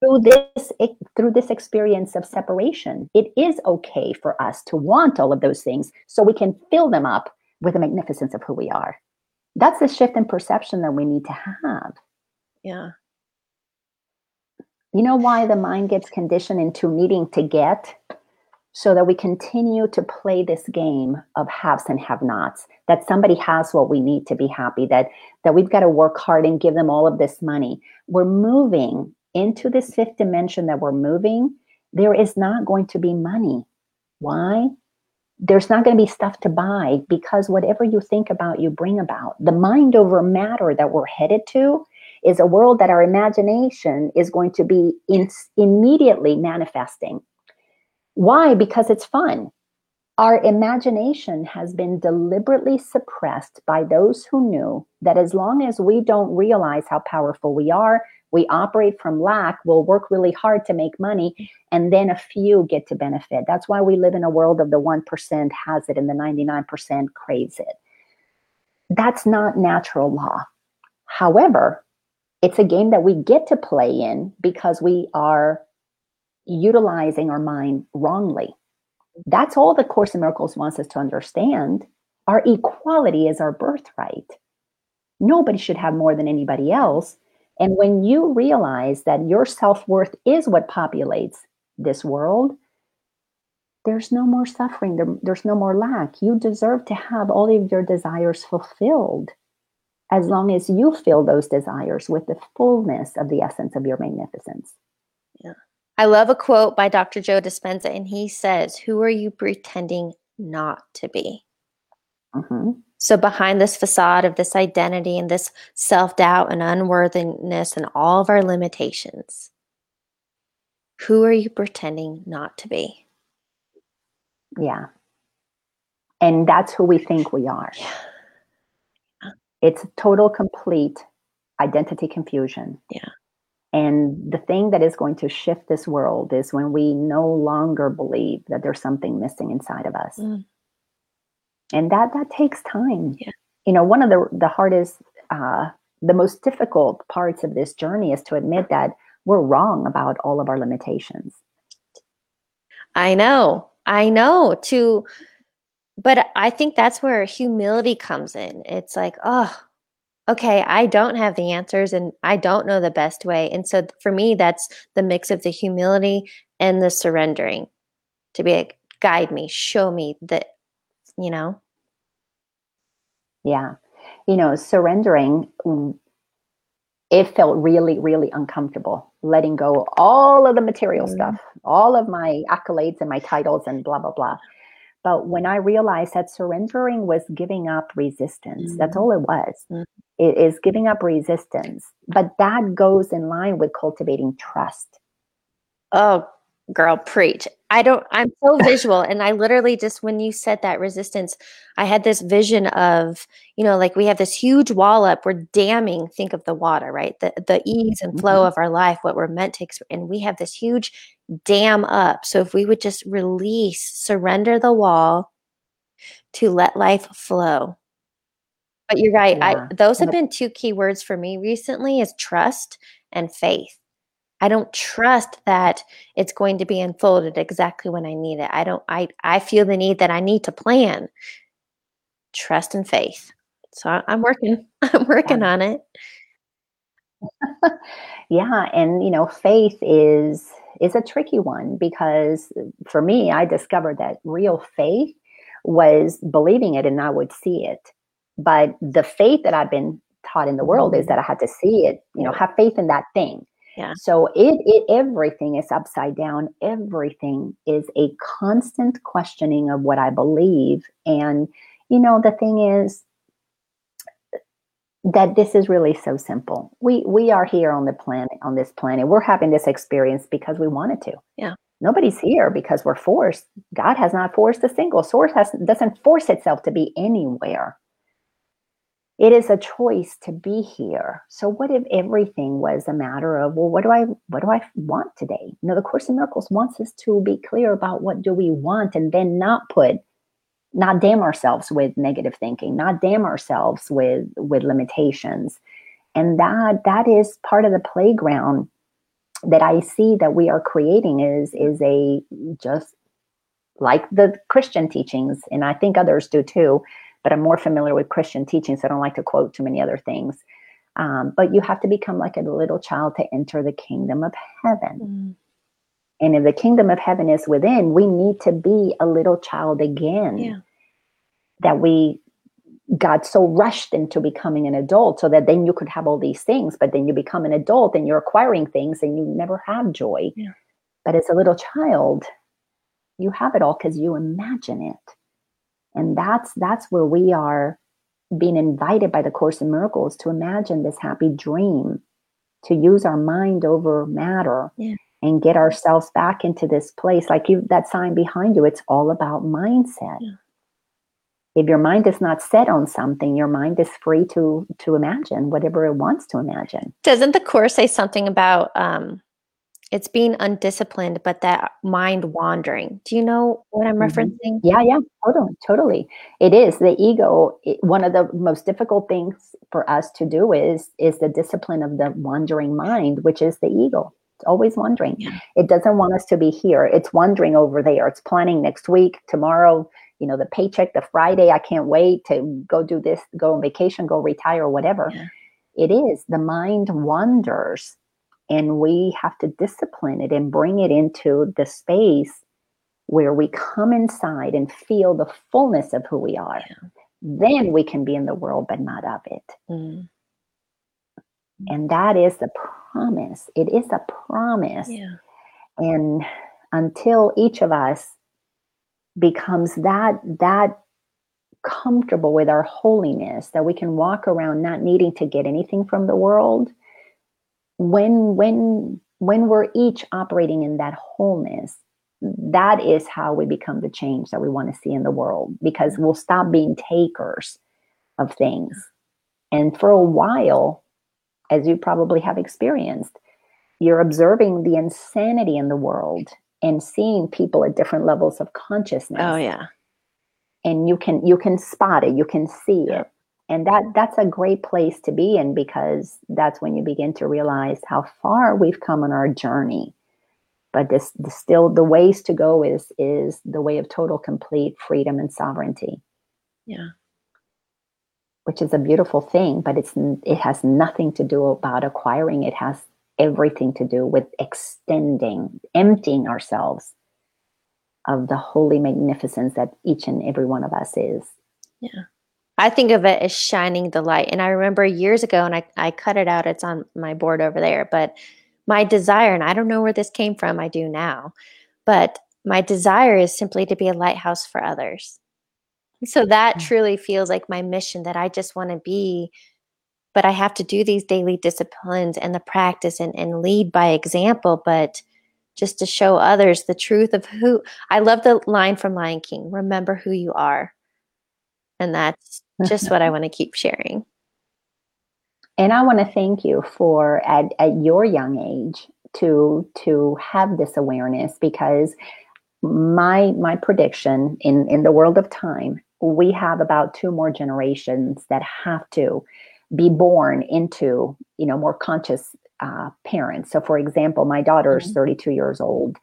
through this through this experience of separation it is okay for us to want all of those things so we can fill them up with the magnificence of who we are. That's the shift in perception that we need to have. Yeah. You know why the mind gets conditioned into needing to get? So that we continue to play this game of haves and have nots that somebody has what we need to be happy that that we've got to work hard and give them all of this money. We're moving into this fifth dimension that we're moving, there is not going to be money. Why? There's not going to be stuff to buy because whatever you think about, you bring about. The mind over matter that we're headed to is a world that our imagination is going to be in, immediately manifesting. Why? Because it's fun. Our imagination has been deliberately suppressed by those who knew that as long as we don't realize how powerful we are, we operate from lack, we'll work really hard to make money, and then a few get to benefit. That's why we live in a world of the 1% has it and the 99% craves it. That's not natural law. However, it's a game that we get to play in because we are utilizing our mind wrongly. That's all the Course in Miracles wants us to understand. Our equality is our birthright. Nobody should have more than anybody else. And when you realize that your self worth is what populates this world, there's no more suffering, there, there's no more lack. You deserve to have all of your desires fulfilled as long as you fill those desires with the fullness of the essence of your magnificence. Yeah. I love a quote by Dr. Joe Dispenza, and he says, Who are you pretending not to be? hmm So, behind this facade of this identity and this self doubt and unworthiness and all of our limitations, who are you pretending not to be? Yeah. And that's who we think we are. Yeah. It's total, complete identity confusion. Yeah. And the thing that is going to shift this world is when we no longer believe that there's something missing inside of us. Mm. And that that takes time. Yeah. You know, one of the the hardest uh the most difficult parts of this journey is to admit that we're wrong about all of our limitations. I know, I know. To, but I think that's where humility comes in. It's like, oh, okay, I don't have the answers and I don't know the best way. And so for me, that's the mix of the humility and the surrendering to be like, guide me, show me that, you know? Yeah. You know, surrendering, mm, it felt really, really uncomfortable letting go all of the material Mm. stuff, all of my accolades and my titles and blah, blah, blah. But when I realized that surrendering was giving up resistance, that's Mhm. all it was. Mhm. It is giving up resistance. But that goes in line with cultivating trust. Oh, girl, preach. I don't, I'm so [LAUGHS] visual. And I literally just, when you said that resistance, I had this vision of, you know, like we have this huge wall up, we're damming, think of the water, right? The, the ease and flow Mhm. of our life, what we're meant to, and we have this huge dam up. So if we would just release, surrender the wall to let life flow. But you're right. Yeah. I, those have been two key words for me recently is trust and faith. I don't trust that it's going to be unfolded exactly when I need it. I don't I I feel the need that I need to plan. Trust and faith. So I'm working [LAUGHS] I'm working on it. [LAUGHS] Yeah, and you know, faith is is a tricky one because for me, I discovered that real faith was believing it and I would see it. But the faith that I've been taught in the world is mm-hmm. that I had to see it, you know, have faith in that thing. Yeah. So it, it everything is upside down. Everything is a constant questioning of what I believe. And you know, the thing is, that this is really so simple. We we are here on the planet on this planet. We're having this experience because we wanted to. Yeah. Nobody's here because we're forced. God has not forced a single source has doesn't force itself to be anywhere. It is a choice to be here. So what if everything was a matter of, well, what do I what do I want today? You know, the Course in Miracles wants us to be clear about what do we want and then not put not damn ourselves with negative thinking not damn ourselves with with limitations and that that is part of the playground that i see that we are creating is is a just like the christian teachings and i think others do too but i'm more familiar with christian teachings so i don't like to quote too many other things um, but you have to become like a little child to enter the kingdom of heaven Mm. and if the kingdom of heaven is within, we need to be a little child again. Yeah. That we got so rushed into becoming an adult so that then you could have all these things, but then you become an adult and you're acquiring things and you never have joy. Yeah. But as a little child, you have it all because you imagine it. And that's that's where we are being invited by the Course in Miracles to imagine this happy dream, to use our mind over matter Yeah. and get ourselves back into this place. Like you that sign behind you, it's all about mindset. Yeah. If your mind is not set on something, your mind is free to to imagine whatever it wants to imagine. Doesn't the course say something about um it's being undisciplined, but that mind wandering? Do you know what I'm Mhm. referencing? Yeah, yeah, totally, totally. It is the ego. It, one of the most difficult things for us to do is is the discipline of the wandering mind, which is the ego. It's always wandering. Yeah. It doesn't want us to be here. It's wandering over there. It's planning next week, tomorrow. You know, the paycheck, the Friday. I can't wait to go do this, go on vacation, go retire, whatever. Yeah. It is the mind wanders, and we have to discipline it and bring it into the space where we come inside and feel the fullness of who we are. Yeah. Then we can be in the world, but not of it. Mm. And that is the promise. It is a promise. Yeah. And until each of us becomes that that comfortable with our holiness, that we can walk around not needing to get anything from the world, when when when we're each operating in that wholeness, that is how we become the change that we want to see in the world because we'll stop being takers of things. And for a while, as you probably have experienced, you're observing the insanity in the world and seeing people at different levels of consciousness. Oh yeah. And you can you can spot it, you can see it. And that that's a great place to be in because that's when you begin to realize how far we've come on our journey. But this, this still the ways to go is is the way of total complete freedom and sovereignty. Yeah which is a beautiful thing, but it's it has nothing to do about acquiring. It has everything to do with extending, emptying ourselves of the holy magnificence that each and every one of us is. Yeah. I think of it as shining the light. And I remember years ago, and I, I cut it out, it's on my board over there, but my desire, and I don't know where this came from, I do now, but my desire is simply to be a lighthouse for others. So that mm. truly feels like my mission that I just want to be but I have to do these daily disciplines and the practice and, and lead by example, but just to show others the truth of who I love the line from Lion King remember who you are. And that's just what I want to keep sharing. And I want to thank you for at, at your young age to to have this awareness because my my prediction in in the world of time we have about two more generations that have to be born into you know more conscious uh, parents so for example my daughter is mm-hmm. 32 years old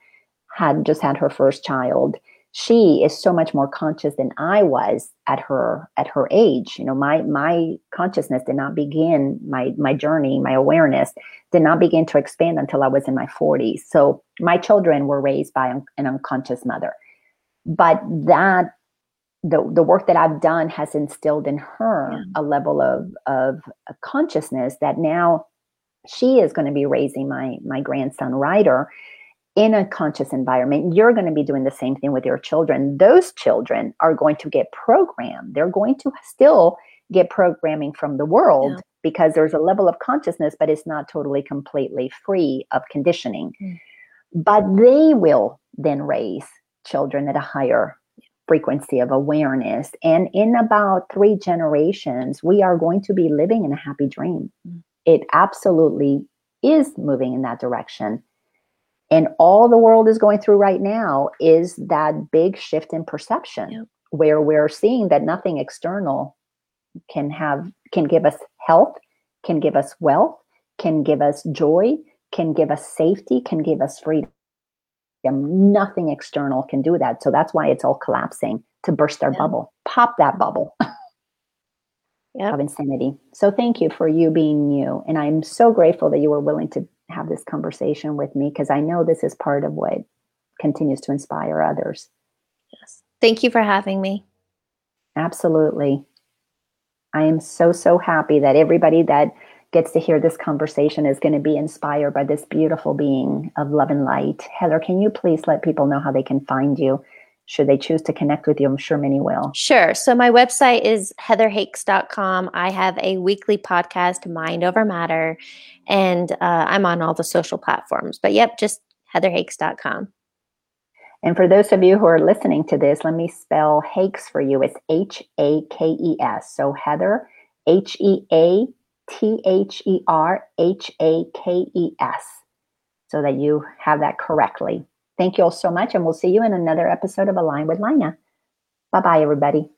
had just had her first child she is so much more conscious than i was at her at her age. You know my my consciousness did not begin my my journey my awareness did not begin to expand until i was in my 40s so my children were raised by an unconscious mother. But that the the work that I've done has instilled in her yeah. a level of of consciousness that now she is going to be raising my my grandson Ryder in a conscious environment. You're going to be doing the same thing with your children. Those children are going to get programmed. They're going to still get programming from the world yeah. because there's a level of consciousness, but it's not totally completely free of conditioning. Mm. But they will then raise children at a higher frequency of awareness. And in about three generations, we are going to be living in a happy dream. Mm. It absolutely is moving in that direction. And all the world is going through right now is that big shift in perception yep. where we're seeing that nothing external can have can give us health, can give us wealth, can give us joy, can give us safety, can give us freedom. Nothing external can do that. So that's why it's all collapsing to burst our yeah. bubble, pop that bubble [LAUGHS] yep. of insanity. So thank you for you being you. And I'm so grateful that you were willing to have this conversation with me because I know this is part of what continues to inspire others. Yes. Thank you for having me. Absolutely. I am so, so happy that everybody that gets to hear this conversation is going to be inspired by this beautiful being of love and light. Heather, can you please let people know how they can find you? Should they choose to connect with you? I'm sure many will. Sure. So my website is heatherhakes.com. I have a weekly podcast, Mind Over Matter, and uh, I'm on all the social platforms. But yep, just heatherhakes.com. And for those of you who are listening to this, let me spell Hakes for you. It's H A K E S. So Heather, H E A T H E R H A K E S, so that you have that correctly. Thank you all so much, and we'll see you in another episode of Align with Lina. Bye bye, everybody.